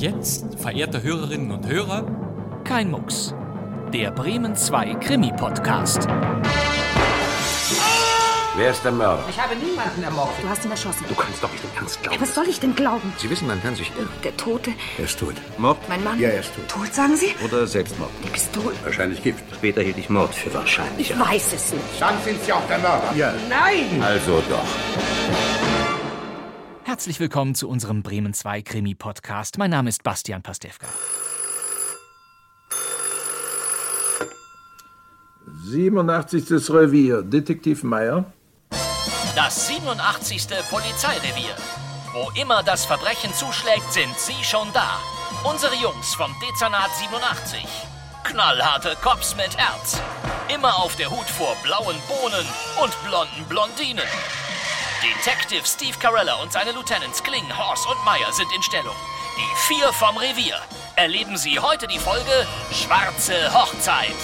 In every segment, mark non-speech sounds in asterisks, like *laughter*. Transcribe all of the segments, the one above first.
Und jetzt, verehrte Hörerinnen und Hörer, Kein Mucks. Der Bremen 2 Krimi-Podcast. Wer ist der Mörder? Ich habe niemanden ermordet. Du hast ihn erschossen. Du kannst doch nicht im Ernst glauben. Was soll ich denn glauben? Sie wissen, man kann sich irren. Der Tote, Er ist tot. Mord? mein Mann. Ja, er ist tot. Tot, sagen Sie? Oder Selbstmord? Die Pistole. Wahrscheinlich Gift. Später hielt ich Mord für wahrscheinlich. Ich weiß es nicht. Dann sind Sie auch der Mörder. Ja. Nein! Also doch. Herzlich willkommen zu unserem Bremen 2 Krimi-Podcast. Mein Name ist Bastian Pastewka. 87. Revier, Detektiv Meyer. Das 87. Polizeirevier. Wo immer das Verbrechen zuschlägt, sind Sie schon da. Unsere Jungs vom Dezernat 87. Knallharte Cops mit Herz. Immer auf der Hut vor blauen Bohnen und blonden Blondinen. Detective Steve Carella und seine Lieutenants Kling, Horst und Meyer sind in Stellung. Die vier vom Revier. Erleben Sie heute die Folge Schwarze Hochzeit.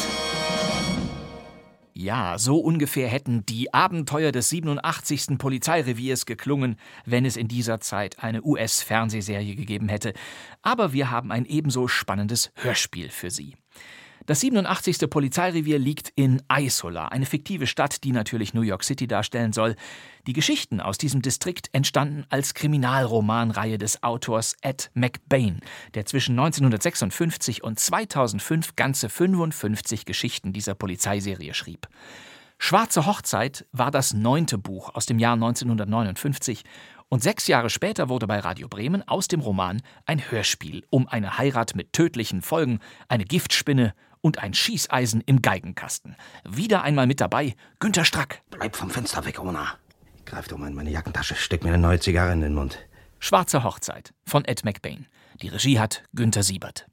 Ja, so ungefähr hätten die Abenteuer des 87. Polizeireviers geklungen, wenn es in dieser Zeit eine US-Fernsehserie gegeben hätte. Aber wir haben ein ebenso spannendes Hörspiel für Sie. Das 87. Polizeirevier liegt in Isola, eine fiktive Stadt, die natürlich New York City darstellen soll. Die Geschichten aus diesem Distrikt entstanden als Kriminalromanreihe des Autors Ed McBain, der zwischen 1956 und 2005 ganze 55 Geschichten dieser Polizeiserie schrieb. Schwarze Hochzeit war das neunte Buch aus dem Jahr 1959 und sechs Jahre später wurde bei Radio Bremen aus dem Roman ein Hörspiel um eine Heirat mit tödlichen Folgen, eine Giftspinne und ein Schießeisen im Geigenkasten. Wieder einmal mit dabei Günter Strack. Bleib vom Fenster weg, Ona. Ich greif doch mal in meine Jackentasche, steck mir eine neue Zigarre in den Mund. Schwarze Hochzeit von Ed McBain. Die Regie hat Günter Siebert.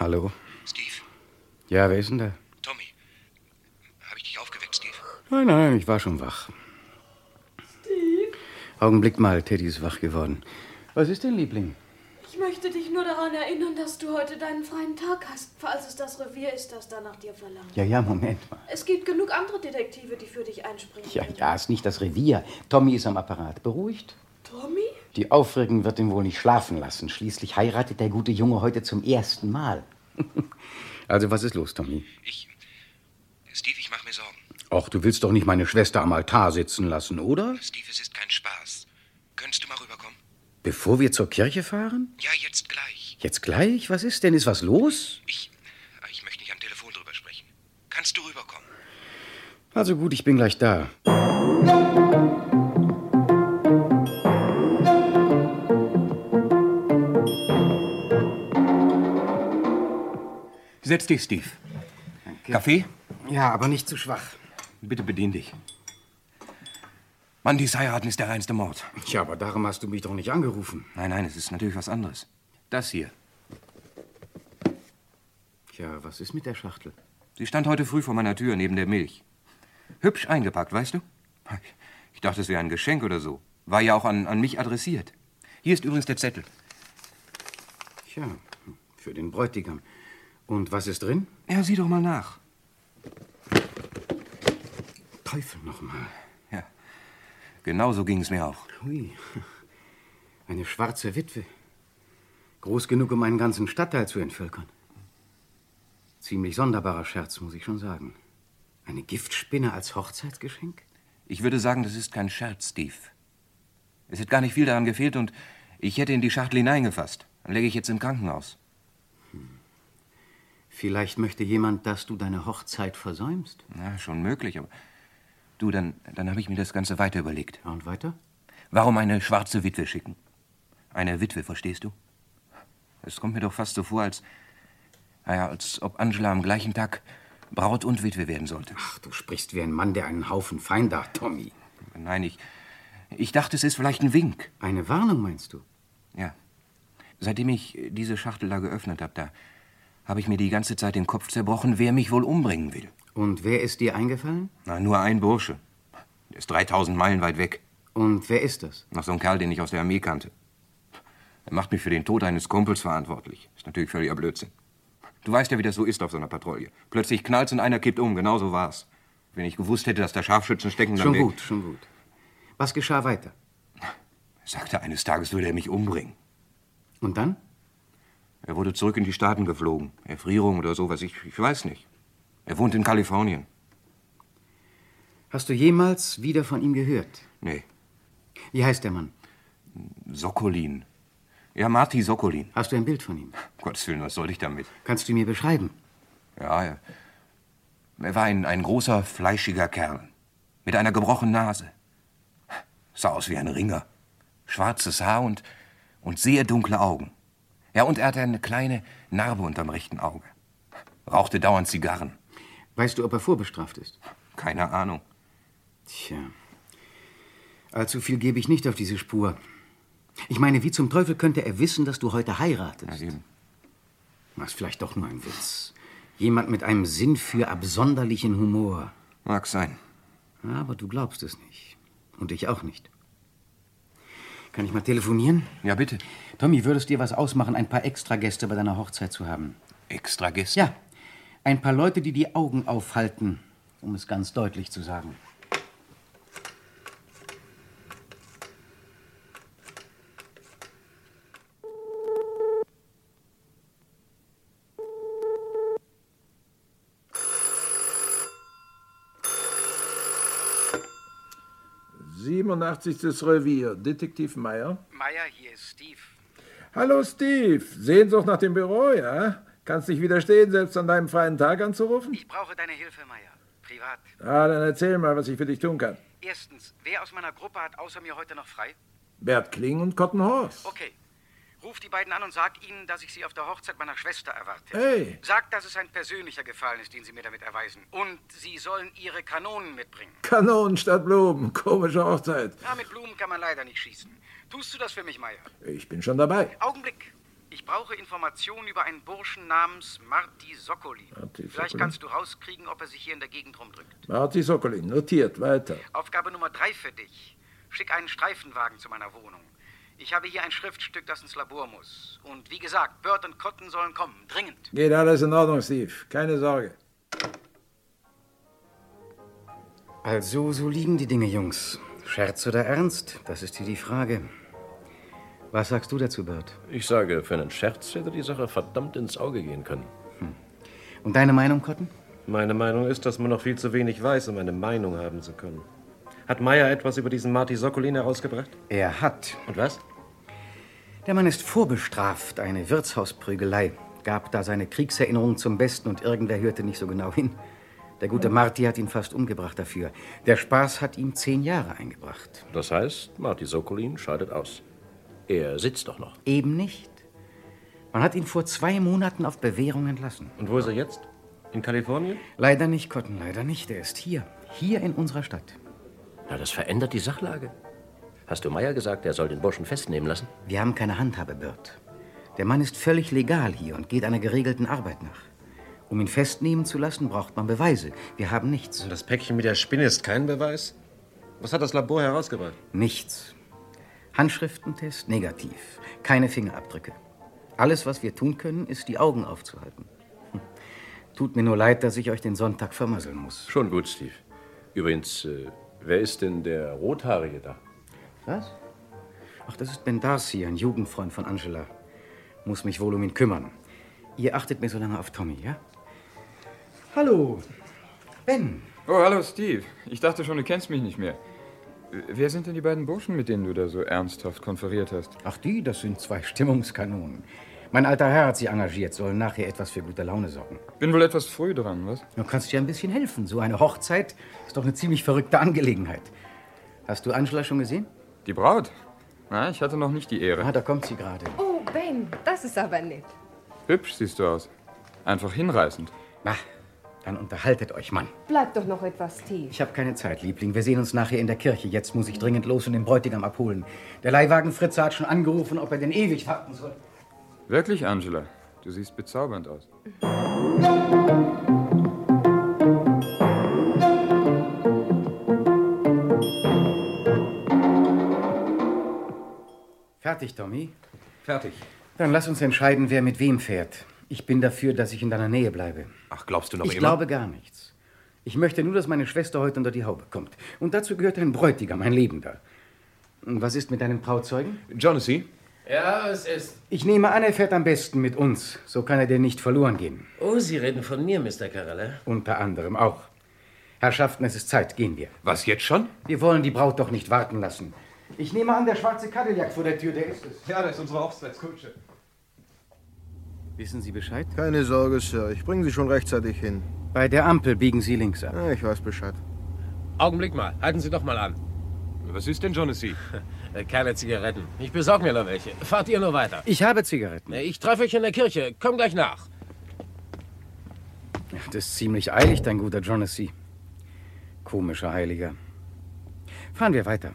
Hallo. Steve, Ja, wer ist denn da? Tommy. Habe ich dich aufgeweckt, Steve? Nein, nein, ich war schon wach. Steve? Augenblick mal, Teddy ist wach geworden. Was ist denn, Liebling? Ich möchte dich nur daran erinnern, dass du heute deinen freien Tag hast, falls es das Revier ist, das da nach dir verlangt. Ja, ja, Moment mal. Es gibt genug andere Detektive, die für dich einspringen. Ja, können. ja, ist nicht das Revier. Tommy ist am Apparat. Beruhigt? Tommy? Die Aufregung wird ihn wohl nicht schlafen lassen. Schließlich heiratet der gute Junge heute zum ersten Mal. *laughs* also, was ist los, Tommy? Ich. Steve, ich mache mir Sorgen. Och, du willst doch nicht meine Schwester am Altar sitzen lassen, oder? Steve, es ist kein Spaß. Könntest du mal rüberkommen? Bevor wir zur Kirche fahren? Ja, jetzt gleich. Jetzt gleich? Was ist denn? Ist was los? Ich. Ich möchte nicht am Telefon drüber sprechen. Kannst du rüberkommen? Also gut, ich bin gleich da. Setz dich, Steve. Kaffee? Ja, aber nicht zu schwach. Bitte bedien dich. Mann, dies heiraten ist der reinste Mord. Ja, aber darum hast du mich doch nicht angerufen. Nein, nein, es ist natürlich was anderes. Das hier. Tja, was ist mit der Schachtel? Sie stand heute früh vor meiner Tür neben der Milch. Hübsch eingepackt, weißt du? Ich dachte, es wäre ein Geschenk oder so. War ja auch an, an mich adressiert. Hier ist übrigens der Zettel. Tja, für den Bräutigam. Und was ist drin? Ja, sieh doch mal nach. Teufel nochmal. Ja, genau so ging es mir auch. Hui. *laughs* Eine schwarze Witwe. Groß genug, um einen ganzen Stadtteil zu entvölkern. Ziemlich sonderbarer Scherz, muss ich schon sagen. Eine Giftspinne als Hochzeitsgeschenk? Ich würde sagen, das ist kein Scherz, Steve. Es hätte gar nicht viel daran gefehlt und ich hätte in die Schachtel hineingefasst. Dann läge ich jetzt im Krankenhaus. Vielleicht möchte jemand, dass du deine Hochzeit versäumst. Na, schon möglich, aber du, dann, dann habe ich mir das Ganze weiter überlegt. Ja, und weiter? Warum eine schwarze Witwe schicken? Eine Witwe, verstehst du? Es kommt mir doch fast so vor, als, naja, als ob Angela am gleichen Tag Braut und Witwe werden sollte. Ach, du sprichst wie ein Mann, der einen Haufen Feinde hat, Tommy. Nein, ich, ich dachte, es ist vielleicht ein Wink. Eine Warnung, meinst du? Ja. Seitdem ich diese Schachtel da geöffnet habe, da habe ich mir die ganze Zeit den Kopf zerbrochen, wer mich wohl umbringen will. Und wer ist dir eingefallen? Na, nur ein Bursche. Der ist 3000 Meilen weit weg. Und wer ist das? Noch so ein Kerl, den ich aus der Armee kannte. Er macht mich für den Tod eines Kumpels verantwortlich. Ist natürlich völliger Blödsinn. Du weißt ja, wie das so ist auf so einer Patrouille. Plötzlich knallt's und einer kippt um. Genau so war's. Wenn ich gewusst hätte, dass da Scharfschützen stecken, dann Schon gut, schon gut. Was geschah weiter? Er sagte, eines Tages würde er mich umbringen. Und dann? Er wurde zurück in die Staaten geflogen. Erfrierung oder sowas, ich, ich weiß nicht. Er wohnt in Kalifornien. Hast du jemals wieder von ihm gehört? Nee, Wie heißt der Mann? Sokolin. Ja, Marty Sokolin. Hast du ein Bild von ihm? *laughs* Gottes Willen, was soll ich damit? Kannst du mir beschreiben? Ja, er, er war ein, ein großer, fleischiger Kerl. Mit einer gebrochenen Nase. Sah aus wie ein Ringer. Schwarzes Haar und, und sehr dunkle Augen. Ja, und er hatte eine kleine Narbe unterm rechten Auge. Rauchte dauernd Zigarren. Weißt du, ob er vorbestraft ist? Keine Ahnung. Tja. Allzu viel gebe ich nicht auf diese Spur. Ich meine, wie zum Teufel könnte er wissen, dass du heute heiratest? Ja, eben. Das ist vielleicht doch nur ein Witz. Jemand mit einem Sinn für absonderlichen Humor. Mag sein. Aber du glaubst es nicht. Und ich auch nicht. Kann ich mal telefonieren? Ja, bitte. Tommy, würdest dir was ausmachen, ein paar Extragäste bei deiner Hochzeit zu haben? Extra Gäste? Ja, ein paar Leute, die die Augen aufhalten, um es ganz deutlich zu sagen. Siebenundachtsigstes Revier, Detektiv Meyer. Meier, hier ist Steve. Hallo Steve, Sehnsucht nach dem Büro, ja? Kannst nicht widerstehen, selbst an deinem freien Tag anzurufen? Ich brauche deine Hilfe, Meier. Privat. Ah, dann erzähl mal, was ich für dich tun kann. Erstens, wer aus meiner Gruppe hat außer mir heute noch frei? Bert Kling und Cotton Horse. Okay. Ruf die beiden an und sag ihnen, dass ich sie auf der Hochzeit meiner Schwester erwarte. Hey. Sag, dass es ein persönlicher Gefallen ist, den sie mir damit erweisen. Und sie sollen ihre Kanonen mitbringen. Kanonen statt Blumen, komische Hochzeit. Ja, mit Blumen kann man leider nicht schießen. Tust du das für mich, Meier? Ich bin schon dabei. Augenblick. Ich brauche Informationen über einen Burschen namens Marty Sokolin. Marty Vielleicht Sokolin? kannst du rauskriegen, ob er sich hier in der Gegend rumdrückt. Marty Sokolin, notiert, weiter. Aufgabe Nummer drei für dich. Schick einen Streifenwagen zu meiner Wohnung. Ich habe hier ein Schriftstück, das ins Labor muss. Und wie gesagt, Bird und Cotton sollen kommen. Dringend. Geht alles in Ordnung, Steve. Keine Sorge. Also, so liegen die Dinge, Jungs. Scherz oder Ernst? Das ist hier die Frage. Was sagst du dazu, Bird? Ich sage, für einen Scherz hätte die Sache verdammt ins Auge gehen können. Und deine Meinung, Cotton? Meine Meinung ist, dass man noch viel zu wenig weiß, um eine Meinung haben zu können. Hat Meyer etwas über diesen Marty Sokolin herausgebracht? Er hat. Und was? Der Mann ist vorbestraft. Eine Wirtshausprügelei. Gab da seine Kriegserinnerungen zum Besten und irgendwer hörte nicht so genau hin. Der gute Marty hat ihn fast umgebracht dafür. Der Spaß hat ihm zehn Jahre eingebracht. Das heißt, Marty Sokolin scheidet aus. Er sitzt doch noch. Eben nicht. Man hat ihn vor zwei Monaten auf Bewährung entlassen. Und wo ist er jetzt? In Kalifornien? Leider nicht, Cotton, leider nicht. Er ist hier. Hier in unserer Stadt. Na, das verändert die Sachlage. Hast du Meyer gesagt, er soll den Burschen festnehmen lassen? Wir haben keine Handhabe, Bird. Der Mann ist völlig legal hier und geht einer geregelten Arbeit nach. Um ihn festnehmen zu lassen, braucht man Beweise. Wir haben nichts. Und das Päckchen mit der Spinne ist kein Beweis? Was hat das Labor herausgebracht? Nichts. Handschriftentest negativ. Keine Fingerabdrücke. Alles, was wir tun können, ist, die Augen aufzuhalten. Hm. Tut mir nur leid, dass ich euch den Sonntag vermasseln muss. Schon gut, Steve. Übrigens, äh, wer ist denn der Rothaarige da? Was? Ach, das ist Ben Darcy, ein Jugendfreund von Angela. Muss mich wohl um ihn kümmern. Ihr achtet mir so lange auf Tommy, ja? Hallo. Ben. Oh, hallo Steve. Ich dachte schon, du kennst mich nicht mehr. Wer sind denn die beiden Burschen, mit denen du da so ernsthaft konferiert hast? Ach, die, das sind zwei Stimmungskanonen. Mein alter Herr hat sie engagiert, sollen nachher etwas für gute Laune sorgen. Bin wohl etwas früh dran, was? Du kannst dir ein bisschen helfen. So eine Hochzeit ist doch eine ziemlich verrückte Angelegenheit. Hast du Angela schon gesehen? Die Braut? Na, ich hatte noch nicht die Ehre. Ah, da kommt sie gerade. Oh, Ben, das ist aber nett. Hübsch siehst du aus. Einfach hinreißend. Na, dann unterhaltet euch, Mann. Bleib doch noch etwas, Steve. Ich habe keine Zeit, Liebling. Wir sehen uns nachher in der Kirche. Jetzt muss ich dringend los und den Bräutigam abholen. Der Leihwagen Fritze hat schon angerufen, ob er den ewig warten soll. Wirklich, Angela? Du siehst bezaubernd aus. *laughs* Fertig, Tommy. Fertig. Dann lass uns entscheiden, wer mit wem fährt. Ich bin dafür, dass ich in deiner Nähe bleibe. Ach, glaubst du noch ich immer? glaube gar nichts. Ich möchte nur, dass meine Schwester heute unter die Haube kommt. Und dazu gehört ein Bräutigam, ein Lebender. Und was ist mit deinem Trauzeugen? Jonassy? Ja, es ist. Ich nehme an, er fährt am besten mit uns. So kann er dir nicht verloren gehen. Oh, Sie reden von mir, Mr. Carella. Unter anderem auch. Herrschaften, es ist Zeit. Gehen wir. Was, jetzt schon? Wir wollen die Braut doch nicht warten lassen. Ich nehme an, der schwarze Cadillac vor der Tür, der ist es. Ja, das ist unsere Hochzeitskutsche. Wissen Sie Bescheid? Keine Sorge, Sir. Ich bringe Sie schon rechtzeitig hin. Bei der Ampel biegen Sie links ab. Ja, ich weiß Bescheid. Augenblick mal, halten Sie doch mal an. Was ist denn, Jonassy? Äh, *laughs* Keine Zigaretten. Ich besorge mir noch welche. Fahrt ihr nur weiter. Ich habe Zigaretten. Ich treffe euch in der Kirche. Komm gleich nach. Ja, Das ist ziemlich eilig, dein guter Jonassy. Komischer Heiliger. Fahren wir weiter.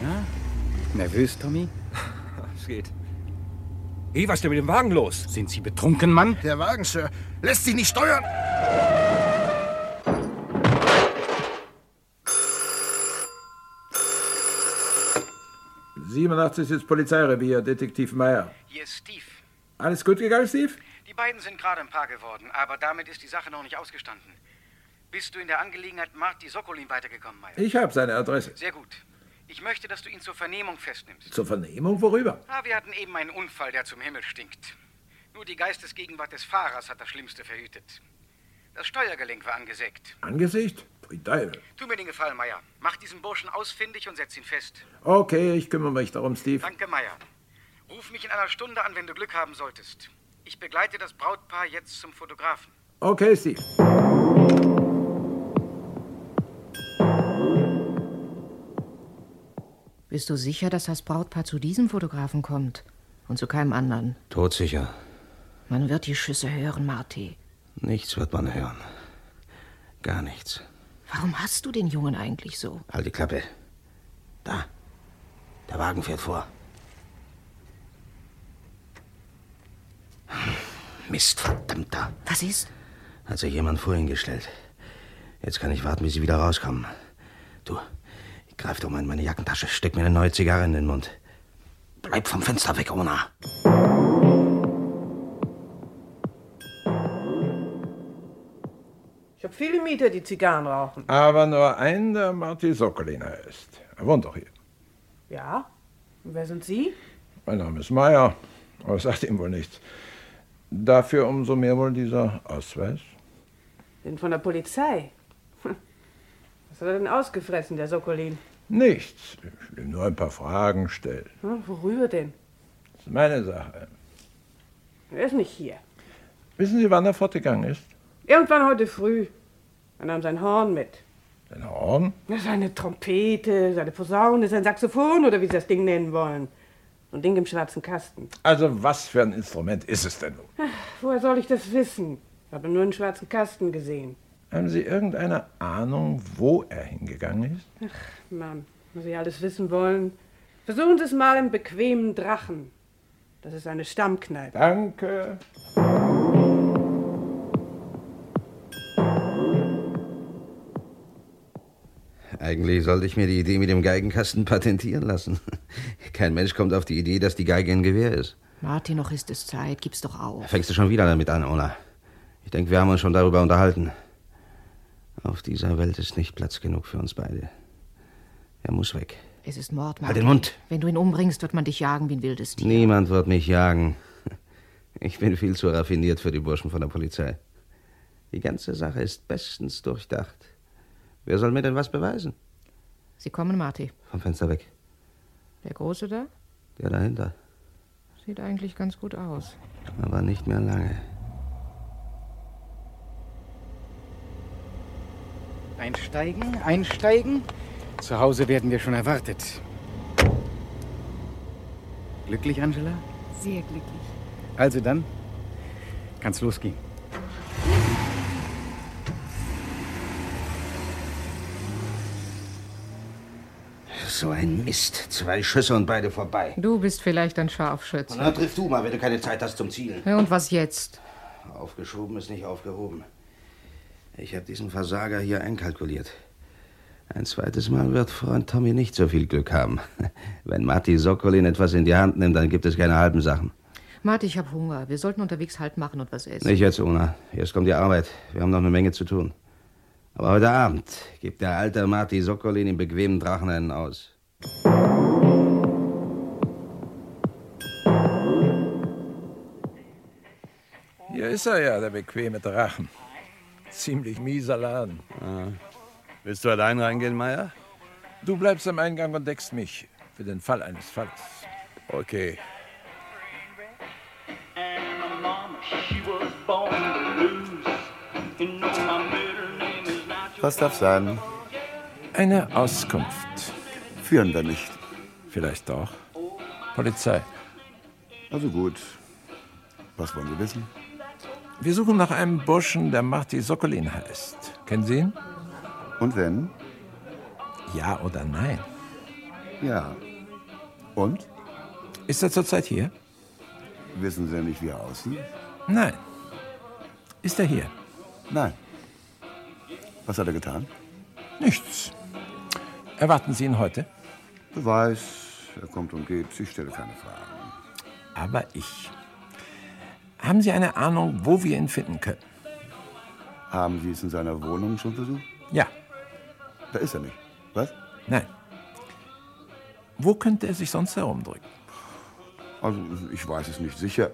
Na, nervös, Tommy? *laughs* Es geht. Hey, was ist denn mit dem Wagen los? Sind Sie betrunken, Mann? Der Wagen, Sir, lässt sich nicht steuern. 87 ist Polizeirevier, Detektiv Meyer. Hier ist Steve. Alles gut gegangen, Steve? Die beiden sind gerade ein Paar geworden, aber damit ist die Sache noch nicht ausgestanden. Bist du in der Angelegenheit Marty Sokolin weitergekommen, Meyer? Ich habe seine Adresse. Sehr gut. Ich möchte, dass du ihn zur Vernehmung festnimmst. Zur Vernehmung worüber? Ah, wir hatten eben einen Unfall, der zum Himmel stinkt. Nur die Geistesgegenwart des Fahrers hat das Schlimmste verhütet. Das Steuergelenk war angesägt. Angesicht? Pui Teufel. Tu mir den Gefallen, Meier. Mach diesen Burschen ausfindig und setz ihn fest. Okay, ich kümmere mich darum, Steve. Danke, Meier. Ruf mich in einer Stunde an, wenn du Glück haben solltest. Ich begleite das Brautpaar jetzt zum Fotografen. Okay, Steve. Bist du sicher, dass das Brautpaar zu diesem Fotografen kommt und zu keinem anderen? Todsicher. Man wird die Schüsse hören, Marty. Nichts wird man hören. Gar nichts. Warum hast du den Jungen eigentlich so? Halt die Klappe. Da. Der Wagen fährt vor. Mist, verdammter. Was ist? Hat sich jemand vorhin gestellt. Jetzt kann ich warten, bis sie wieder rauskommen. Du, ich greif doch mal in meine Jackentasche, steck mir eine neue Zigarre in den Mund. Bleib vom Fenster weg, Ona. Ich habe viele Mieter, die Zigarren rauchen. Aber nur einen, der Marty Sokolin heißt. Er wohnt doch hier. Ja? Und wer sind Sie? Mein Name ist Meyer, aber sagt ihm wohl nichts. Dafür umso mehr wohl dieser Ausweis. Bin von der Polizei. Was hat er denn ausgefressen, der Sokolin? Nichts. Ich will nur ein paar Fragen stellen. Hm, worüber denn? Das ist meine Sache. Er ist nicht hier. Wissen Sie, wann er fortgegangen ist? Irgendwann heute früh. Er nahm sein Horn mit. Sein Horn? Ja, Seine Trompete, seine Posaune, sein Saxophon oder wie Sie das Ding nennen wollen. So ein Ding im schwarzen Kasten. Also, was für ein Instrument ist es denn nun? Ach, woher soll ich das wissen? Ich habe nur einen schwarzen Kasten gesehen. Haben Sie irgendeine Ahnung, wo er hingegangen ist? Ach, Mann, wenn Sie alles wissen wollen, versuchen Sie es mal im bequemen Drachen. Das ist eine Stammkneipe. Danke. Eigentlich sollte ich mir die Idee mit dem Geigenkasten patentieren lassen. *laughs* Kein Mensch kommt auf die Idee, dass die Geige ein Gewehr ist. Marty, noch ist es Zeit. Gib's doch auf. Fängst du schon wieder damit an, Ona? Ich denke, wir haben uns schon darüber unterhalten. Auf dieser Welt ist nicht Platz genug für uns beide. Er muss weg. Es ist Mord, Marty. Halt den Mund. Wenn du ihn umbringst, wird man dich jagen wie ein wildes Tier. Niemand wird mich jagen. Ich bin viel zu raffiniert für die Burschen von der Polizei. Die ganze Sache ist bestens durchdacht. Wer soll mir denn was beweisen? Sie kommen, Marty. Vom Fenster weg. Der Große da? Der dahinter. Sieht eigentlich ganz gut aus. Aber nicht mehr lange. Einsteigen, einsteigen. Zu Hause werden wir schon erwartet. Glücklich, Angela? Sehr glücklich. Also dann, kann's losgehen. So ein Mist. Zwei Schüsse und beide vorbei. Du bist vielleicht ein Scharfschütze. Na, triff du mal, wenn du keine Zeit hast zum Zielen. Ja, und was jetzt? Aufgeschoben ist nicht aufgehoben. Ich habe diesen Versager hier einkalkuliert. Ein zweites Mal wird Freund Tommy nicht so viel Glück haben. *laughs* Wenn Matti Sokolin etwas in die Hand nimmt, dann gibt es keine halben Sachen. Martin, ich habe Hunger. Wir sollten unterwegs Halt machen und was essen. Nicht jetzt, Una. Erst kommt die Arbeit. Wir haben noch eine Menge zu tun. Aber heute Abend gibt der alte Marty Sokolin im bequemen Drachen einen aus. Hier ist er ja, der bequeme Drachen. Ziemlich mieser Laden. Ah. Willst du allein reingehen, Meier? Du bleibst am Eingang und deckst mich. Für den Fall eines Falles. Okay. Was darf sein? Eine Auskunft. Führen wir nicht. Vielleicht doch. Polizei. Also gut. Was wollen Sie wissen? Wir suchen nach einem Burschen, der Marty Sokolin heißt. Kennen Sie ihn? Und wenn? Ja oder nein? Ja. Und? Ist er zurzeit hier? Wissen Sie nicht, wie er aussieht? Nein. Ist er hier? Nein. Was hat er getan? Nichts. Erwarten Sie ihn heute? Beweis, er kommt und geht. Ich stelle keine Fragen. Aber ich. Haben Sie eine Ahnung, wo wir ihn finden können? Haben Sie es in seiner Wohnung schon versucht? Ja. Da ist er nicht. Was? Nein. Wo könnte er sich sonst herumdrücken? Also, ich weiß es nicht sicher.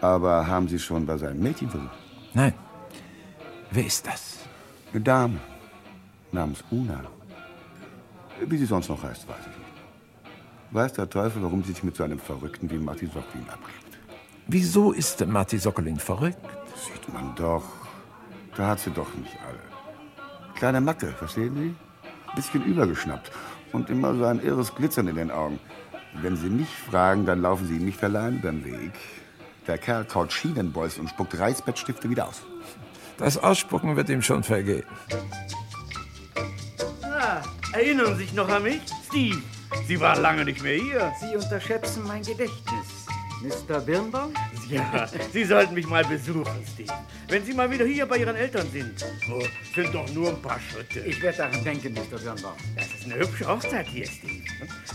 Aber haben Sie es schon bei seinem Mädchen versucht? Nein. Wer ist das? Eine Dame. Namens Una. Wie sie sonst noch heißt, weiß ich nicht. Weiß der Teufel, warum sie sich mit so einem Verrückten wie Martin Sokolin abgibt. Wieso ist Marty Sokolin verrückt? Sieht man doch. Da hat sie doch nicht alle. Kleine Macke, verstehen Sie? Bisschen übergeschnappt. Und immer so ein irres Glitzern in den Augen. Wenn Sie mich fragen, dann laufen Sie nicht allein den Weg. Der Kerl kaut Schienenbolz und spuckt Reißbettstifte wieder aus. Das Ausspucken wird ihm schon vergehen. Ah, erinnern Sie sich noch an mich? Steve, Sie waren lange nicht mehr hier. Sie unterschätzen mein Gedächtnis. Mr. Birnbaum? Ja, Sie sollten mich mal besuchen, Steve. Wenn Sie mal wieder hier bei Ihren Eltern sind. Oh, sind doch nur ein paar Schritte. Ich werde daran denken, Mr. Birnbaum. Das ist eine hübsche Hochzeit hier, Steve.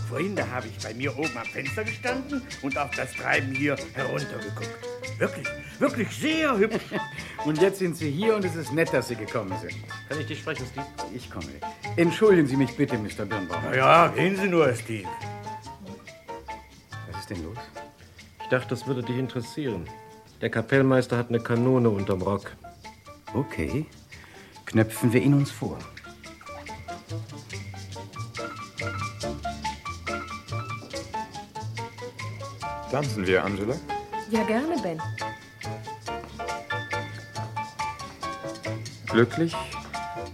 Vorhin, da habe ich bei mir oben am Fenster gestanden und auf das Treiben hier heruntergeguckt. Wirklich, wirklich sehr hübsch. *laughs* Und jetzt sind Sie hier und es ist nett, dass Sie gekommen sind. Kann ich dich sprechen, Steve? Ich komme. Entschuldigen Sie mich bitte, Mr. Birnbaum. Na ja, gehen Sie nur, Steve. Was ist denn los? Ich dachte, das würde dich interessieren. Der Kapellmeister hat eine Kanone unterm Rock. Okay. Knöpfen wir ihn uns vor. Tanzen wir, Angela? Ja, gerne, Ben. Glücklich,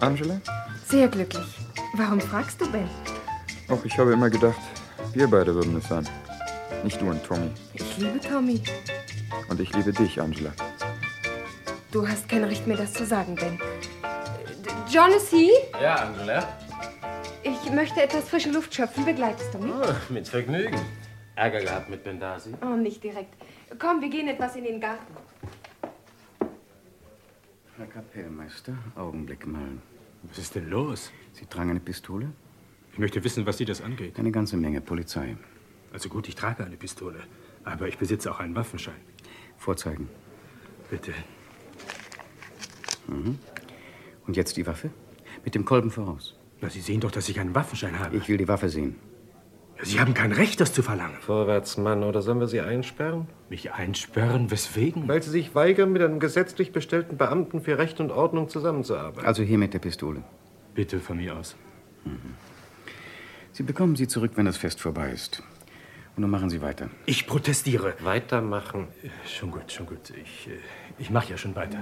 Angela? Sehr glücklich. Warum fragst du, Ben? Och, ich habe immer gedacht, wir beide würden es sein. Nicht du und Tommy. Ich liebe Tommy. Und ich liebe dich, Angela. Du hast kein Recht mehr, das zu sagen, Ben. John ist hier? Ja, Angela. Ich möchte etwas frische Luft schöpfen. Begleitest du mich? Oh, mit Vergnügen. Ärger gehabt mit Bendasi? Oh, nicht direkt. Komm, wir gehen etwas in den Garten. Herr Kapellmeister, Augenblick mal. Was ist denn los? Sie tragen eine Pistole? Ich möchte wissen, was Sie das angeht. Eine ganze Menge Polizei. Also gut, ich trage eine Pistole. Aber ich besitze auch einen Waffenschein. Vorzeigen. Bitte. Mhm. Und jetzt die Waffe? Mit dem Kolben voraus. Na, Sie sehen doch, dass ich einen Waffenschein habe. Ich will die Waffe sehen. Sie haben kein Recht, das zu verlangen. Vorwärts, Mann, oder sollen wir Sie einsperren? Mich einsperren? Weswegen? Weil Sie sich weigern, mit einem gesetzlich bestellten Beamten für Recht und Ordnung zusammenzuarbeiten. Also hier mit der Pistole. Bitte von mir aus. Mhm. Sie bekommen sie zurück, wenn das Fest vorbei ist. Und nun machen Sie weiter. Ich protestiere. Weitermachen. Schon gut, schon gut. Ich, äh, ich mache ja schon weiter.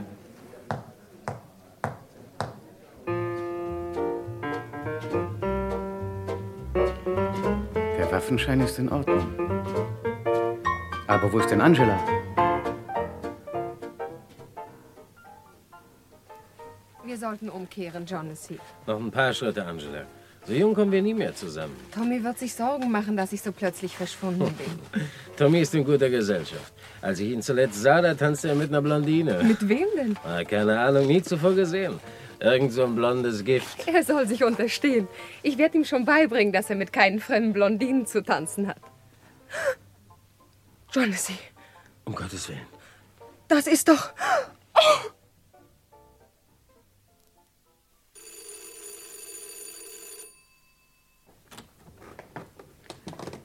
Der Waffenschein ist in Ordnung. Aber wo ist denn Angela? Wir sollten umkehren, John ist hier. Noch ein paar Schritte, Angela. So jung kommen wir nie mehr zusammen. Tommy wird sich Sorgen machen, dass ich so plötzlich verschwunden bin. *laughs* Tommy ist in guter Gesellschaft. Als ich ihn zuletzt sah, da tanzte er mit einer Blondine. Mit wem denn? Ah, keine Ahnung, nie zuvor gesehen. Irgend so ein blondes Gift. Er soll sich unterstehen. Ich werde ihm schon beibringen, dass er mit keinen fremden Blondinen zu tanzen hat. Jonesy, Um Gottes Willen. das ist doch... Oh!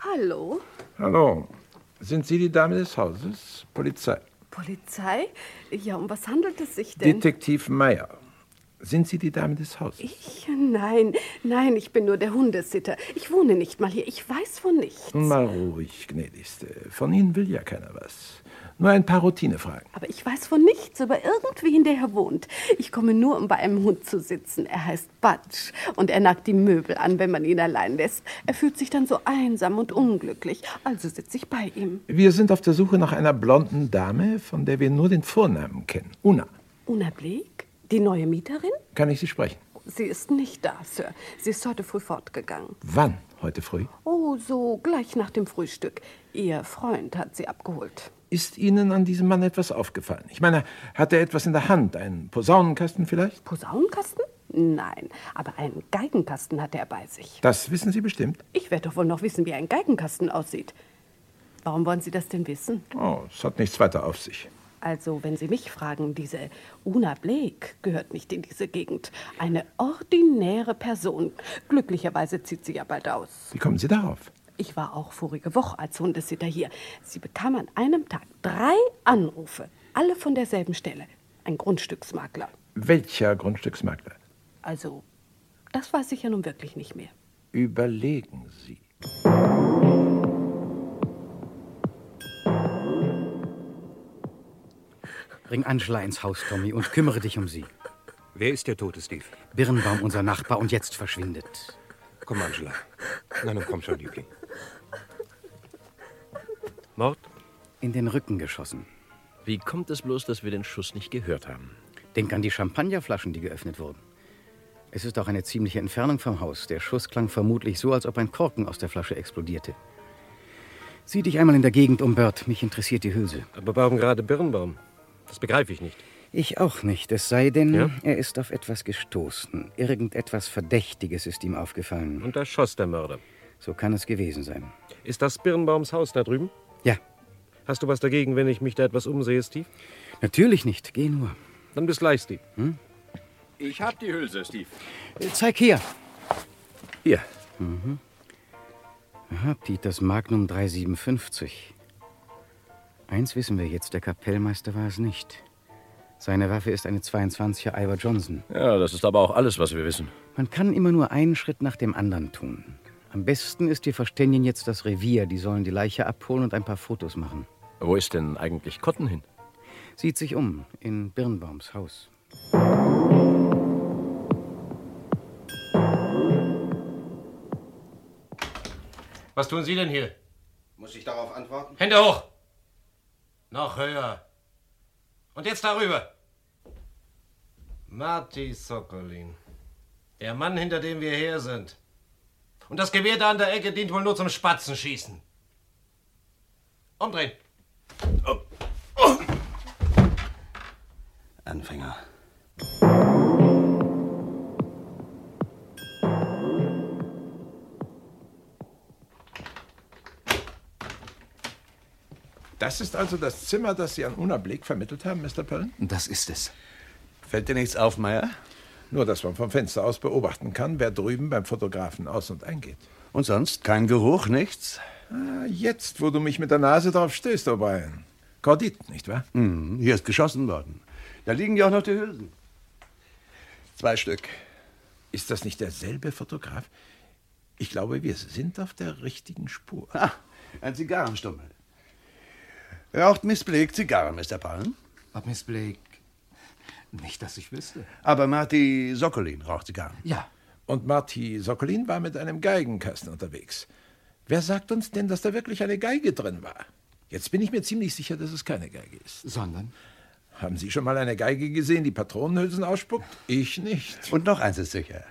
Hallo? Hallo. Sind Sie die Dame des Hauses? Polizei. Polizei? Ja, um was handelt es sich denn? Detektiv Meyer. Sind Sie die Dame des Hauses? Ich? Nein, nein, ich bin nur der Hundesitter. Ich wohne nicht mal hier. Ich weiß von nichts. Mal ruhig, gnädigste. Von Ihnen will ja keiner was. Nur ein paar Routinefragen. Aber ich weiß von nichts über irgendwen, der hier wohnt. Ich komme nur, um bei einem Hund zu sitzen. Er heißt Batsch und er nagt die Möbel an, wenn man ihn allein lässt. Er fühlt sich dann so einsam und unglücklich. Also sitze ich bei ihm. Wir sind auf der Suche nach einer blonden Dame, von der wir nur den Vornamen kennen. Una. Una Bleek? Die neue Mieterin? Kann ich Sie sprechen? Sie ist nicht da, Sir. Sie ist heute früh fortgegangen. Wann? Heute früh? Oh, so gleich nach dem Frühstück. Ihr Freund hat sie abgeholt. Ist Ihnen an diesem Mann etwas aufgefallen? Ich meine, hat er etwas in der Hand? Einen Posaunenkasten vielleicht? Posaunenkasten? Nein, aber einen Geigenkasten hat er bei sich. Das wissen Sie bestimmt. Ich werde doch wohl noch wissen, wie ein Geigenkasten aussieht. Warum wollen Sie das denn wissen? Oh, es hat nichts weiter auf sich. Also, wenn Sie mich fragen, diese Una Blake gehört nicht in diese Gegend. Eine ordinäre Person. Glücklicherweise zieht sie ja bald aus. Wie kommen Sie darauf? Ich war auch vorige Woche als Hundesitter hier. Sie bekam an einem Tag drei Anrufe. Alle von derselben Stelle. Ein Grundstücksmakler. Welcher Grundstücksmakler? Also, das weiß ich ja nun wirklich nicht mehr. Überlegen Sie. Bring Angela ins Haus, Tommy, und kümmere dich um sie. Wer ist der Tote, Steve? Birnbaum, unser Nachbar, und jetzt verschwindet. Komm, Angela. Na, nun komm schon, Liebling. Mord? In den Rücken geschossen. Wie kommt es bloß, dass wir den Schuss nicht gehört haben? Denk an die Champagnerflaschen, die geöffnet wurden. Es ist auch eine ziemliche Entfernung vom Haus. Der Schuss klang vermutlich so, als ob ein Korken aus der Flasche explodierte. Sieh dich einmal in der Gegend um, Bert. Mich interessiert die Hülse. Aber warum gerade Birnbaum? Das begreife ich nicht. Ich auch nicht. Es sei denn, Ja? er ist auf etwas gestoßen. Irgendetwas Verdächtiges ist ihm aufgefallen. Und da schoss der Mörder. So kann es gewesen sein. Ist das Birnbaums Haus da drüben? Hast du was dagegen, wenn ich mich da etwas umsehe, Steve? Natürlich nicht. Geh nur. Dann bis gleich, Steve. Hm? Ich hab die Hülse, Steve. Zeig her. Hier. Mhm. Aha, Peters Magnum 357. Eins wissen wir jetzt, der Kapellmeister war es nicht. Seine Waffe ist eine 22er Ivor Johnson. Ja, das ist aber auch alles, was wir wissen. Man kann immer nur einen Schritt nach dem anderen tun. Am besten ist, wir verständigen jetzt das Revier. Die sollen die Leiche abholen und ein paar Fotos machen. Wo ist denn eigentlich Cotton hin? Sieht sich um in Birnbaums Haus. Was tun Sie denn hier? Muss ich darauf antworten? Hände hoch! Noch höher. Und jetzt darüber. Marty Sokolin. Der Mann, hinter dem wir her sind. Und das Gewehr da an der Ecke dient wohl nur zum Spatzenschießen. Umdrehen. Anfänger. Das ist also das Zimmer, das Sie an Una Blick vermittelt haben, Mr. Pöllen? Das ist es. Fällt dir nichts auf, Meyer? Nur, dass man vom Fenster aus beobachten kann, wer drüben beim Fotografen aus- und eingeht. Und sonst kein Geruch, nichts? Ah, jetzt, wo du mich mit der Nase drauf stößt, O'Brien. Kordit, nicht wahr? Hm, hier ist geschossen worden. Da liegen ja auch noch die Hülsen. Zwei Stück. Ist das nicht derselbe Fotograf? Ich glaube, wir sind auf der richtigen Spur. Ah, ein Zigarrenstummel. Raucht Miss Blake Zigarren, Mr. Palm? Ob Miss Blake. Nicht, dass ich wüsste. Aber Marty Sokolin raucht Zigarren. Ja. Und Marty Sokolin war mit einem Geigenkasten unterwegs. Wer sagt uns denn, dass da wirklich eine Geige drin war? Jetzt bin ich mir ziemlich sicher, dass es keine Geige ist. Sondern? Haben Sie schon mal eine Geige gesehen, die Patronenhülsen ausspuckt? Ich nicht. Und noch eins ist sicher.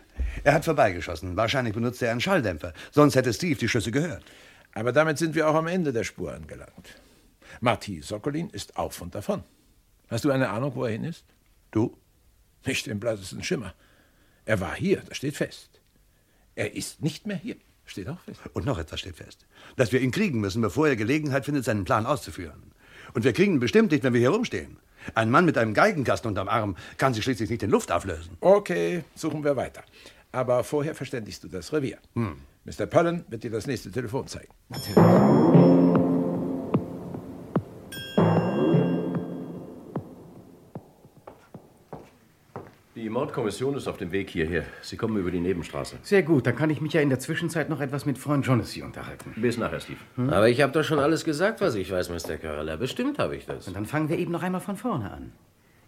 Er hat vorbeigeschossen. Wahrscheinlich benutzte er einen Schalldämpfer. Sonst hätte Steve die Schüsse gehört. Aber damit sind wir auch am Ende der Spur angelangt. Marty Sokolin ist auf und davon. Hast du eine Ahnung, wo er hin ist? Du? Nicht im blassesten Schimmer. Er war hier, das steht fest. Er ist nicht mehr hier, steht auch fest. Und noch etwas steht fest. Dass wir ihn kriegen müssen, bevor er Gelegenheit findet, seinen Plan auszuführen. Und wir kriegen ihn bestimmt nicht, wenn wir hier rumstehen. Ein Mann mit einem Geigenkasten unterm Arm kann sich schließlich nicht in Luft auflösen. Okay, suchen wir weiter. Aber vorher verständigst du das Revier. Hm. Mr. Pollen wird dir das nächste Telefon zeigen. Die Mordkommission ist auf dem Weg hierher. Sie kommen über die Nebenstraße. Sehr gut, dann kann ich mich ja in der Zwischenzeit noch etwas mit Freund Jonassy unterhalten. Bis nachher, Steve. Aber ich habe doch schon alles gesagt, was ich weiß, Mr. Carella. Bestimmt habe ich das. Und dann fangen wir eben noch einmal von vorne an.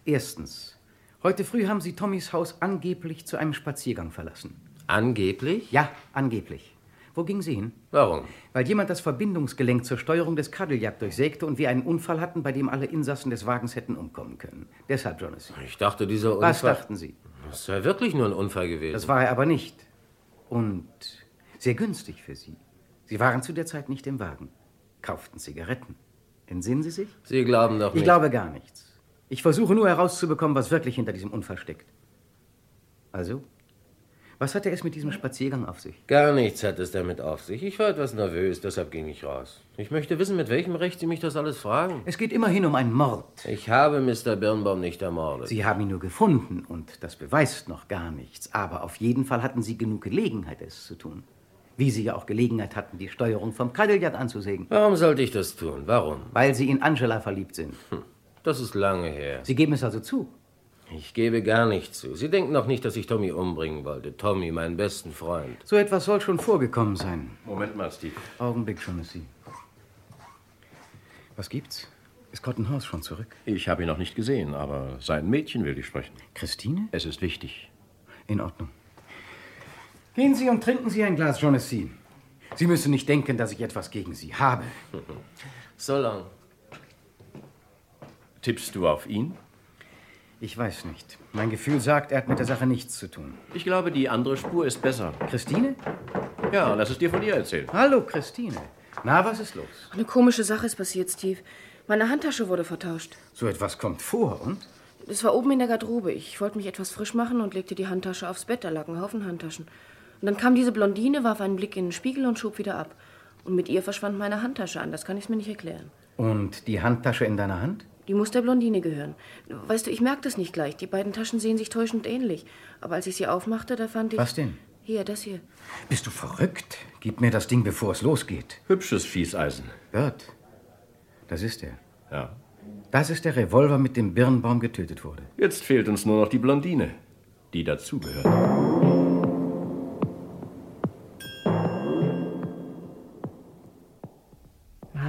Erstens. Heute früh haben Sie Tommys Haus angeblich zu einem Spaziergang verlassen. Angeblich? Ja, angeblich. Wo ging Sie hin? Warum? Weil jemand das Verbindungsgelenk zur Steuerung des Cadillac durchsägte und wir einen Unfall hatten, bei dem alle Insassen des Wagens hätten umkommen können. Deshalb, Jonassy. Ich dachte, dieser Unfall... Was dachten Sie? Das sei wirklich nur ein Unfall gewesen. Das war er aber nicht. Und sehr günstig für Sie. Sie waren zu der Zeit nicht im Wagen, kauften Zigaretten. Entsinnen Sie sich? Sie glauben doch nicht... Ich glaube gar nichts. Ich versuche nur herauszubekommen, was wirklich hinter diesem Unfall steckt. Also, was hatte es mit diesem Spaziergang auf sich? Gar nichts hat es damit auf sich. Ich war etwas nervös, deshalb ging ich raus. Ich möchte wissen, mit welchem Recht Sie mich das alles fragen. Es geht immerhin um einen Mord. Ich habe Mr. Birnbaum nicht ermordet. Sie haben ihn nur gefunden und das beweist noch gar nichts. Aber auf jeden Fall hatten Sie genug Gelegenheit, es zu tun. Wie Sie ja auch Gelegenheit hatten, die Steuerung vom Cadillac anzusägen. Warum sollte ich das tun? Warum? Weil Sie in Angela verliebt sind. Hm, Das ist lange her. Sie geben es also zu. Ich gebe gar nicht zu. Sie denken doch nicht, dass ich Tommy umbringen wollte. Tommy, meinen besten Freund. So etwas soll schon vorgekommen sein. Moment mal, Steve. Augenblick, Jonassy. Was gibt's? Ist Cotton House schon zurück? Ich habe ihn noch nicht gesehen, aber sein Mädchen will dich sprechen. Christine? Es ist wichtig. In Ordnung. Gehen Sie und trinken Sie ein Glas Jonassy. Sie müssen nicht denken, dass ich etwas gegen Sie habe. *laughs* So lang. Tippst du auf ihn? Ich weiß nicht. Mein Gefühl sagt, er hat mit der Sache nichts zu tun. Ich glaube, die andere Spur ist besser. Christine? Ja, lass es dir von ihr erzählen. Hallo, Christine. Na, was ist los? Eine komische Sache ist passiert, Steve. Meine Handtasche wurde vertauscht. So etwas kommt vor, und? Es war oben in der Garderobe. Ich wollte mich etwas frisch machen und legte die Handtasche aufs Bett. Da lag ein Haufen Handtaschen. Und dann kam diese Blondine, warf einen Blick in den Spiegel und schob wieder ab. Und mit ihr verschwand meine Handtasche an. Das kann ich mir nicht erklären. Und die Handtasche in deiner Hand? Die muss der Blondine gehören. Weißt du, ich merkte es nicht gleich. Die beiden Taschen sehen sich täuschend ähnlich. Aber als ich sie aufmachte, da fand ich. Was denn? Hier, das hier. Bist du verrückt? Gib mir das Ding, bevor es losgeht. Hübsches Fieseisen. Bert, das ist er. Ja. Das ist der Revolver, mit dem Birnbaum getötet wurde. Jetzt fehlt uns nur noch die Blondine, die dazugehört.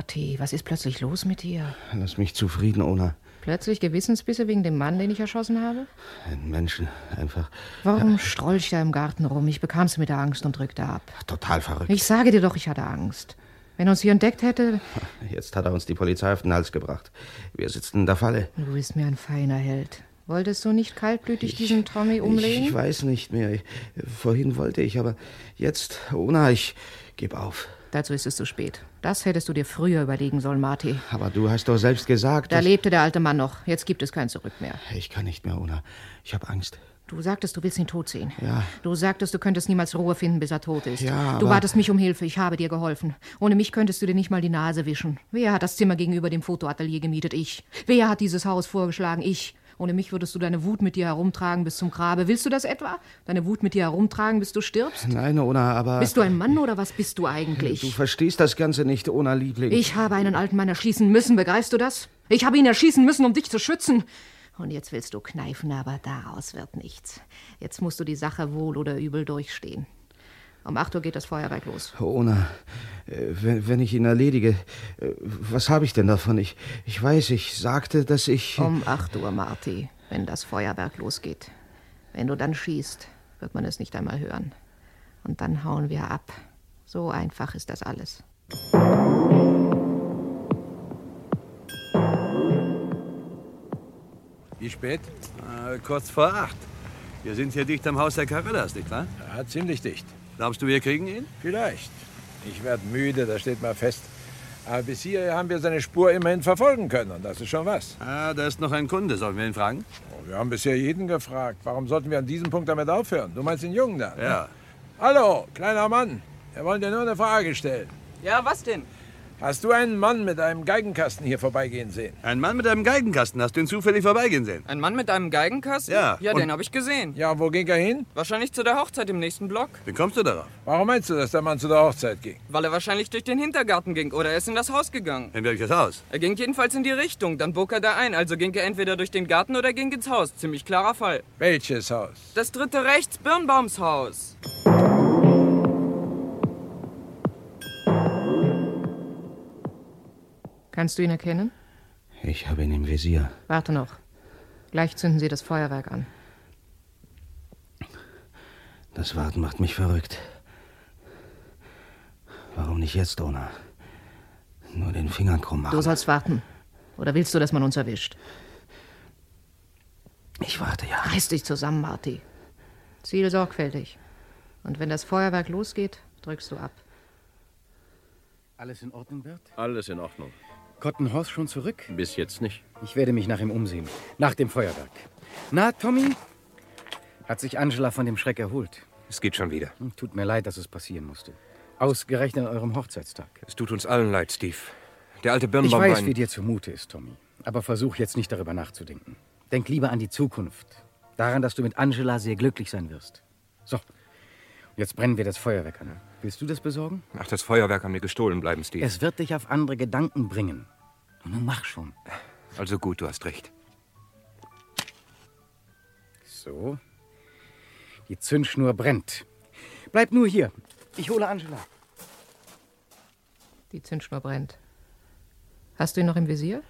Marty, was ist plötzlich los mit dir? Lass mich zufrieden, Ona. Plötzlich Gewissensbisse wegen dem Mann, den ich erschossen habe? Ein Menschen, einfach. Warum strolch da im Garten rum? Ich bekam's mit der Angst und drückte ab. Total verrückt. Ich sage dir doch, ich hatte Angst. Wenn er uns hier entdeckt hätte. *laughs* Jetzt hat er uns die Polizei auf den Hals gebracht. Wir sitzen in der Falle. Du bist mir ein feiner Held. Wolltest du nicht kaltblütig diesen Tommy umlegen? Ich, ich weiß nicht mehr. Ich, vorhin wollte ich, aber jetzt, Ona, ich gebe auf. Dazu ist es zu spät. Das hättest du dir früher überlegen sollen, Marty. Aber du hast doch selbst gesagt, Da lebte der alte Mann noch. Jetzt gibt es kein Zurück mehr. Ich kann nicht mehr, Ona. Ich habe Angst. Du sagtest, du willst ihn tot sehen. Ja. Du sagtest, du könntest niemals Ruhe finden, bis er tot ist. Ja, du batest mich um Hilfe. Ich habe dir geholfen. Ohne mich könntest du dir nicht mal die Nase wischen. Wer hat das Zimmer gegenüber dem Fotoatelier gemietet? Ich. Wer hat dieses Haus vorgeschlagen? Ich. Ohne mich würdest du deine Wut mit dir herumtragen bis zum Grabe. Willst du das etwa? Deine Wut mit dir herumtragen, bis du stirbst? Nein, Ona, aber... Bist du ein Mann oder was bist du eigentlich? Du verstehst das Ganze nicht, Ona, Liebling. Ich habe einen alten Mann erschießen müssen, begreifst du das? Ich habe ihn erschießen müssen, um dich zu schützen. Und jetzt willst du kneifen, aber daraus wird nichts. Jetzt musst du die Sache wohl oder übel durchstehen. Um 8 Uhr geht das Feuerwerk los. Ona, wenn, wenn ich ihn erledige, äh, was habe ich denn davon? Ich, ich weiß, ich sagte, dass ich... Um 8 Uhr, Marty, wenn das Feuerwerk losgeht. Wenn du dann schießt, wird man es nicht einmal hören. Und dann hauen wir ab. So einfach ist das alles. Wie spät? Äh, kurz vor acht. Wir sind hier dicht am Haus der Carellas, nicht wahr? Ja, ziemlich dicht. Glaubst du, wir kriegen ihn? Vielleicht. Ich werde müde, das steht mal fest. Aber bis hier haben wir seine Spur immerhin verfolgen können. Und das ist schon was. Ah, da ist noch ein Kunde. Sollen wir ihn fragen? Oh, wir haben bisher jeden gefragt. Warum sollten wir an diesem Punkt damit aufhören? Du meinst den Jungen da? ne? Ja. Hallo, kleiner Mann. Wir wollen dir nur eine Frage stellen. Ja, was denn? Hast du einen Mann mit einem Geigenkasten hier vorbeigehen sehen? Ein Mann mit einem Geigenkasten. Hast du ihn zufällig vorbeigehen sehen? Ein Mann mit einem Geigenkasten? Ja, Ja, und- den habe ich gesehen. Ja, wo ging er hin? Wahrscheinlich zu der Hochzeit im nächsten Block. Wie kommst du darauf? Warum meinst du, dass der Mann zu der Hochzeit ging? Weil er wahrscheinlich durch den Hintergarten ging oder er ist in das Haus gegangen. In welches Haus? Er ging jedenfalls in die Richtung, dann bog er da ein. Also ging er entweder durch den Garten oder ging ins Haus. Ziemlich klarer Fall. Welches Haus? Das dritte rechts, Birnbaums Haus. Kannst du ihn erkennen? Ich habe ihn im Visier. Warte noch. Gleich zünden Sie das Feuerwerk an. Das Warten macht mich verrückt. Warum nicht jetzt, Dona? Nur den Finger krumm machen. Du sollst warten. Oder willst du, dass man uns erwischt? Ich warte, ja. Reiß dich zusammen, Marty. Ziel sorgfältig. Und wenn das Feuerwerk losgeht, drückst du ab. Alles in Ordnung, Bert? Alles in Ordnung. Cotton Horse schon zurück? Bis jetzt nicht. Ich werde mich nach ihm umsehen. Nach dem Feuerwerk. Na, Tommy? Hat sich Angela von dem Schreck erholt? Es geht schon wieder. Hm, Tut mir leid, dass es passieren musste. Ausgerechnet an eurem Hochzeitstag. Es tut uns allen leid, Steve. Der alte Ich Birnbaum war weiß, ein... wie dir zumute ist, Tommy. Aber versuch jetzt nicht darüber nachzudenken. Denk lieber an die Zukunft. Daran, dass du mit Angela sehr glücklich sein wirst. So. Jetzt brennen wir das Feuerwerk an. Willst du das besorgen? Ach, das Feuerwerk kann mir gestohlen bleiben, Steve. Es wird dich auf andere Gedanken bringen. Nun mach schon. Also gut, du hast recht. So. Die Zündschnur brennt. Bleib nur hier. Ich hole Angela. Die Zündschnur brennt. Hast du ihn noch im Visier?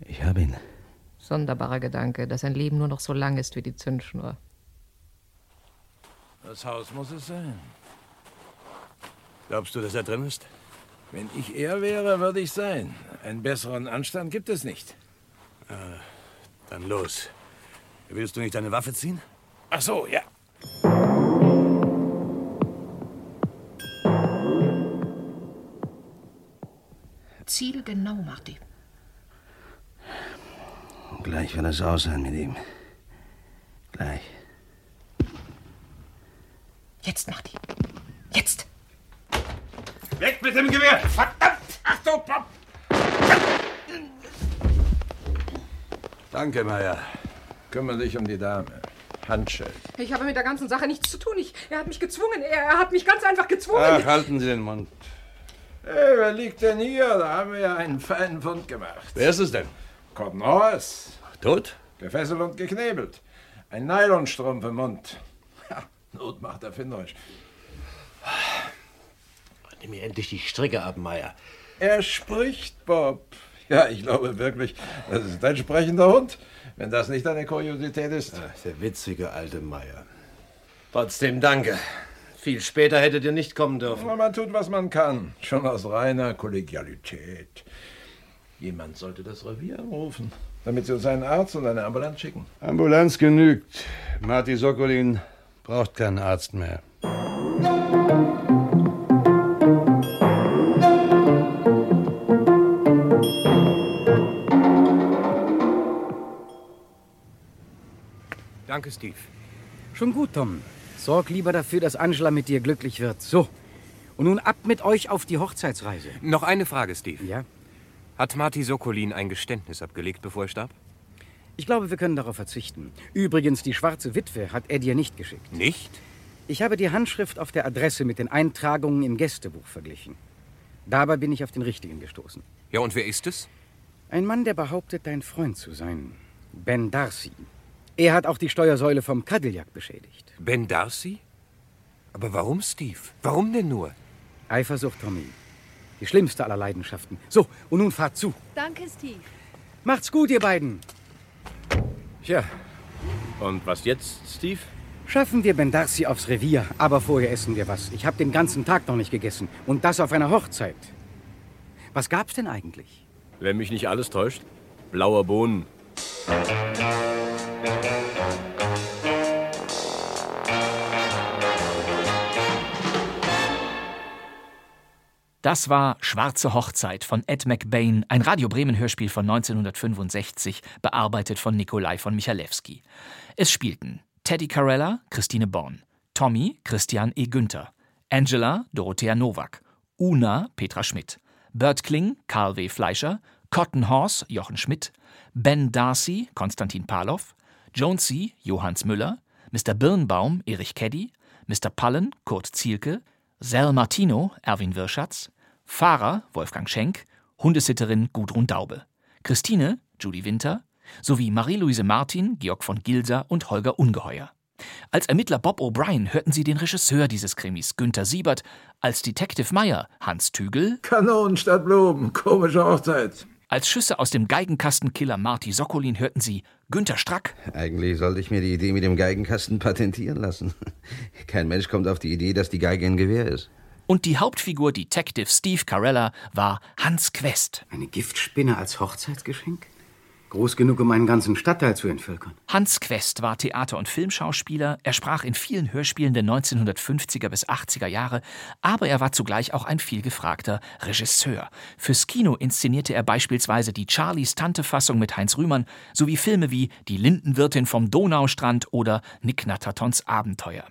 Ich habe ihn. Sonderbarer Gedanke, dass ein Leben nur noch so lang ist wie die Zündschnur. Das Haus muss es sein. Glaubst du, dass er drin ist? Wenn ich er wäre, würde ich sein. Einen besseren Anstand gibt es nicht. Äh, dann los. Willst du nicht deine Waffe ziehen? Ach so, ja. Ziel genau, Marty. Gleich wird es aus sein mit ihm. Gleich. Jetzt, Marty. Jetzt. Weg mit dem Gewehr! Verdammt! Achtung, Pop! Danke, Meier. Kümmere dich um die Dame. Handschellen. Ich habe mit der ganzen Sache nichts zu tun. Ich, er hat mich gezwungen. Er, er hat mich ganz einfach gezwungen. Ach, halten Sie den Mund. Hey, wer liegt denn hier? Da haben wir ja einen feinen Fund gemacht. Wer ist es denn? Cotton Horse. Tot? Gefesselt und geknebelt. Ein Nylonstrumpf im Mund. Not macht erfinderisch. Nimm mir endlich die Stricke ab, Meier. Er spricht, Bob. Ja, ich glaube wirklich, das ist ein sprechender Hund. Wenn das nicht eine Kuriosität ist. Der witzige alte Meier. Trotzdem danke. Viel später hättet ihr nicht kommen dürfen. Aber man tut, was man kann. Schon aus reiner Kollegialität. Jemand sollte das Revier anrufen, damit sie uns einen Arzt und eine Ambulanz schicken. Ambulanz genügt. Marty Sokolin braucht keinen Arzt mehr. Danke, Steve. Schon gut, Tom. Sorg lieber dafür, dass Angela mit dir glücklich wird. So. Und nun ab mit euch auf die Hochzeitsreise. Noch eine Frage, Steve. Ja? Hat Marty Sokolin ein Geständnis abgelegt, bevor er starb? Ich glaube, wir können darauf verzichten. Übrigens, die schwarze Witwe hat er dir nicht geschickt. Nicht? Ich habe die Handschrift auf der Adresse mit den Eintragungen im Gästebuch verglichen. Dabei bin ich auf den richtigen gestoßen. Ja, und wer ist es? Ein Mann, der behauptet, dein Freund zu sein. Ben Darcy. Er hat auch die Steuersäule vom Cadillac beschädigt. Ben Darcy? Aber warum, Steve? Warum denn nur? Eifersucht, Tommy. Die schlimmste aller Leidenschaften. So, und nun fahrt zu. Danke, Steve. Macht's gut, ihr beiden. Tja. Und was jetzt, Steve? Schaffen wir Ben Darcy aufs Revier, aber vorher essen wir was. Ich habe den ganzen Tag noch nicht gegessen. Und das auf einer Hochzeit. Was gab's denn eigentlich? Wenn mich nicht alles täuscht, blauer Bohnen. Das war Schwarze Hochzeit von Ed McBain, ein Radio Bremen Hörspiel von 1965, bearbeitet von Nikolai von Michalewski. Es spielten Teddy Carella, Christine Born, Tommy, Christian E. Günther, Angela, Dorothea Nowak, Una, Petra Schmidt, Bert Kling, Karl W. Fleischer, Cotton Horse, Jochen Schmidt, Ben Darcy, Konstantin Palow, Jonesy, Johannes Müller, Mr. Birnbaum, Erich Keddy, Mr. Pallen, Kurt Zielke, Sel Martino, Erwin Wirschatz, Fahrer, Wolfgang Schenk, Hundesitterin Gudrun Daube, Christine, Judy Winter, sowie Marie-Louise Martin, Georg von Gilser und Holger Ungeheuer. Als Ermittler Bob O'Brien hörten Sie den Regisseur dieses Krimis, Günther Siebert, als Detective Meyer, Hans Tügel, Kanonen statt Blumen, komische Hochzeit. Als Schüsse aus dem Geigenkastenkiller Marty Sokolin hörten Sie Günther Strack, Eigentlich sollte ich mir die Idee mit dem Geigenkasten patentieren lassen. *laughs* Kein Mensch kommt auf die Idee, dass die Geige ein Gewehr ist. und die Hauptfigur Detective Steve Carella war Hans Quest. Eine Giftspinne als Hochzeitsgeschenk? Groß genug, um einen ganzen Stadtteil zu entvölkern. Hans Quest war Theater- und Filmschauspieler, er sprach in vielen Hörspielen der 1950er bis 80er Jahre, aber er war zugleich auch ein vielgefragter Regisseur. Fürs Kino inszenierte er beispielsweise die Charlies Tante-Fassung mit Heinz Rühmann sowie Filme wie Die Lindenwirtin vom Donaustrand oder Nick Nattertons Abenteuer.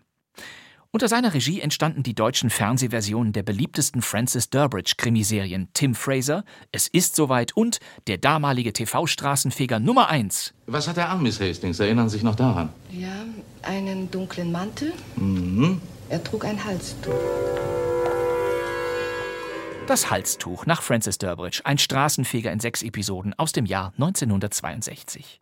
Unter seiner Regie entstanden die deutschen Fernsehversionen der beliebtesten Francis Durbridge-Krimiserien Tim Fraser, Es ist soweit und der damalige TV-Straßenfeger Nummer 1, Was hat er an, Miss Hastings? Erinnern Sie sich noch daran? Ja, einen dunklen Mantel. Mhm. Er trug ein Halstuch. Das Halstuch nach Francis Durbridge, ein Straßenfeger in sechs Episoden aus dem Jahr 1962.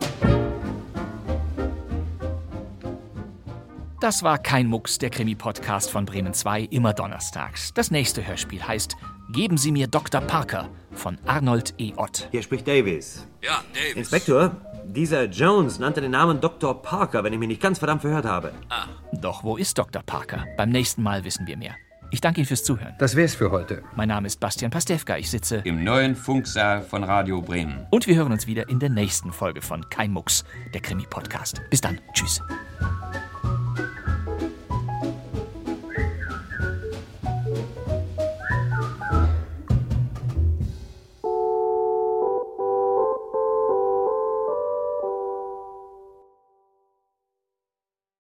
Das war kein Mucks, der Krimi-Podcast von Bremen 2, immer donnerstags. Das nächste Hörspiel heißt Geben Sie mir Dr. Parker von Arnold E. Ott. Hier spricht Davis. Ja, Davis. Inspektor, dieser Jones nannte den Namen Dr. Parker, wenn ich mich nicht ganz verdammt verhört habe. Doch wo ist Dr. Parker? Beim nächsten Mal wissen wir mehr. Ich danke Ihnen fürs Zuhören. Das wär's für heute. Mein Name ist Bastian Pastewka. Ich sitze Im neuen Funksaal von Radio Bremen. und wir hören uns wieder in der nächsten Folge von Kein Mucks, der Krimi-Podcast. Bis dann. Tschüss.